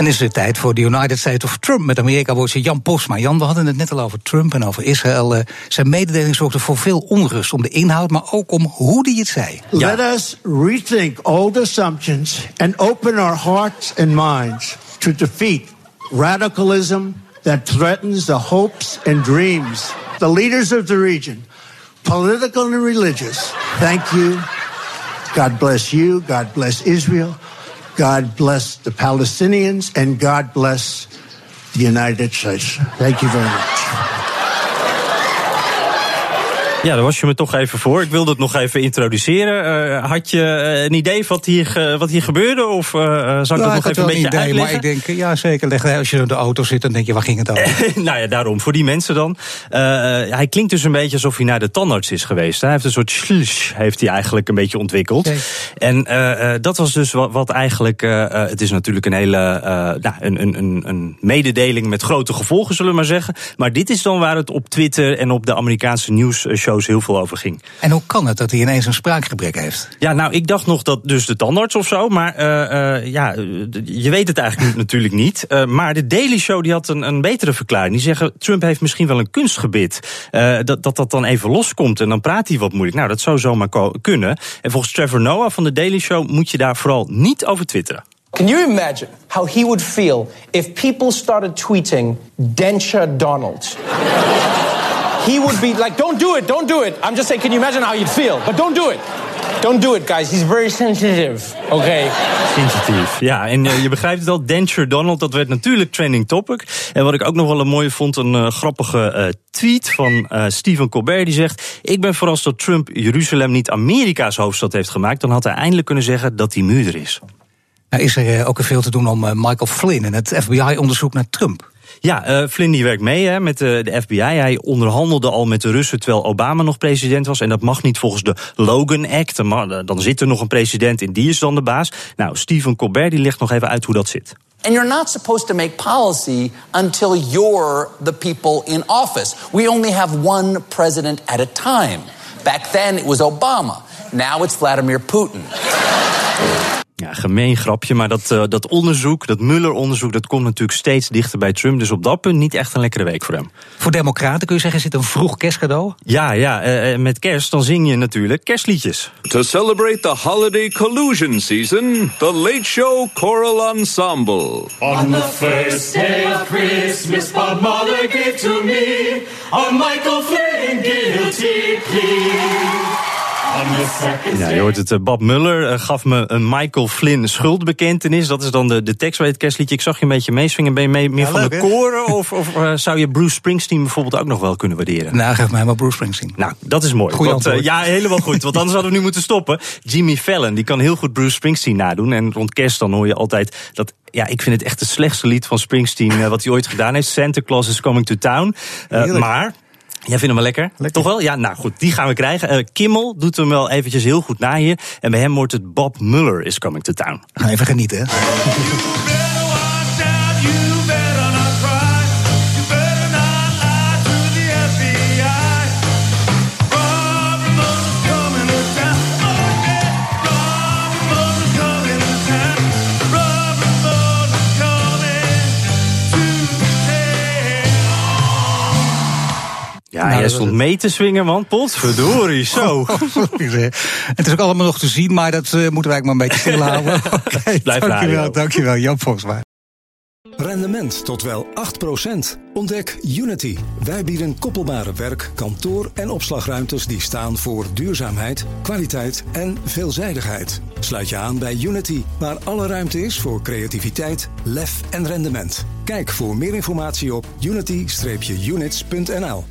En is het tijd voor de United States of Trump met Amerika-woordje Jan Posma. Jan, we hadden het net al over Trump en over Israël. Uh, zijn mededeling zorgde voor veel onrust om de inhoud, maar ook om hoe hij het zei. Let us rethink old assumptions and open our hearts and minds to defeat radicalism that threatens the hopes and dreams. The leaders of the region, political and religious, thank you. God bless you. God bless Israel. God bless the Palestinians, and God bless the United States. Thank you very much. Ja, daar was je me toch even voor. Ik wilde het nog even introduceren. Uh, had je uh, een idee wat hier, wat hier gebeurde? Of uh, zou ik dat nog even een beetje idee, uitleggen? Maar ik denk, ja zeker, leg, als je in de auto zit, dan denk je, waar ging het over? nou ja, daarom. Voor die mensen dan. hij klinkt dus een beetje alsof hij naar de tandarts is geweest. Hij heeft een soort slush, heeft hij eigenlijk een beetje ontwikkeld. Okay. En dat was dus wat, wat eigenlijk... het is natuurlijk een hele nou, een, een, een mededeling met grote gevolgen, zullen we maar zeggen. Maar dit is dan waar het op Twitter en op de Amerikaanse heel veel over ging. En hoe kan het dat hij ineens een spraakgebrek heeft? Ja, nou, ik dacht nog dat dus de tandarts of zo. Maar uh, uh, ja, je weet het eigenlijk natuurlijk niet. Uh, maar de Daily Show die had een, een betere verklaring. Die zeggen, Trump heeft misschien wel een kunstgebit. dat, dat dat dan even loskomt en dan praat hij wat moeilijk. Nou, dat zou zomaar kunnen. En volgens Trevor Noah van de Daily Show moet je daar vooral niet over twitteren. Can you imagine how he would feel if people started tweeting Denture Donald? He would be like, don't do it, don't do it. I'm just saying, can you imagine how you'd feel? But don't do it. Don't do it, guys. He's very sensitive. Oké. Okay. Sensitief. Ja, en uh, je begrijpt het al. Denture Donald, dat werd natuurlijk trending topic. En wat ik ook nog wel een mooie vond, een uh, grappige uh, tweet van Stephen Colbert. Die zegt: Ik ben verrast dat Trump Jeruzalem niet Amerika's hoofdstad heeft gemaakt. Dan had hij eindelijk kunnen zeggen dat die muur er is. Nou, is er ook veel te doen om Michael Flynn en het FBI-onderzoek naar Trump? Ja, uh, Flynn die werkt mee hè, met de, de, FBI. Hij onderhandelde al met de Russen terwijl Obama nog president was. En dat mag niet volgens de Logan Act. Dan zit er nog een president en die is dan de baas. Nou, Stephen Colbert die legt nog even uit hoe dat zit. And you're not supposed to make policy until you're the people in office. We only have one president at a time. Back then it was Obama. Now it's Vladimir Putin. Ja, gemeen grapje, maar dat, uh, dat onderzoek, dat Mueller-onderzoek, dat komt natuurlijk steeds dichter bij Trump. Dus op dat punt niet echt een lekkere week voor hem. Voor Democraten kun je zeggen, zit een vroeg kerstcadeau? Ja, ja, uh, met kerst dan zing je natuurlijk kerstliedjes. To celebrate the holiday collusion season, the Late Show Choral Ensemble. On the first day of Christmas, Bob Mueller gave to me a Michael Flynn guilty plea. Ja, je hoort het. Bob Muller gaf me een Michael Flynn schuldbekentenis. Dat is dan de, de tekst bij het kerstliedje. Ik zag je een beetje meeswingen. Ben je mee, meer ja, van leuk, de koren? Of, of uh, zou je Bruce Springsteen bijvoorbeeld ook nog wel kunnen waarderen? Nou, geef mij maar Bruce Springsteen. Nou, dat is mooi. Goeie want, uh, ja, helemaal goed. Want anders hadden we nu moeten stoppen. Jimmy Fallon, die kan heel goed Bruce Springsteen nadoen. En rond kerst dan hoor je altijd dat ja, ik vind het echt het slechtste lied van Springsteen uh, wat hij ooit gedaan heeft. Santa Claus is Coming to Town. Uh, maar Jij vindt hem wel lekker? lekker? Toch wel? Ja, nou goed, die gaan we krijgen. Uh, Kimmel doet hem wel eventjes heel goed na hier. En bij hem wordt het Bob Muller is coming to town. Ga even genieten, hè? Ja, nou, jij stond mee te swingen, man. Potverdorie, zo. het is ook allemaal nog te zien, maar dat uh, moeten wij eigenlijk maar een beetje stilhouden. okay, Blijf dankjewel, dankjewel, Jan volgens mij. Rendement tot wel 8%. Ontdek Unity. Wij bieden koppelbare werk, kantoor en opslagruimtes die staan voor duurzaamheid, kwaliteit en veelzijdigheid. Sluit je aan bij Unity, waar alle ruimte is voor creativiteit, lef en rendement. Kijk voor meer informatie op unity-units.nl.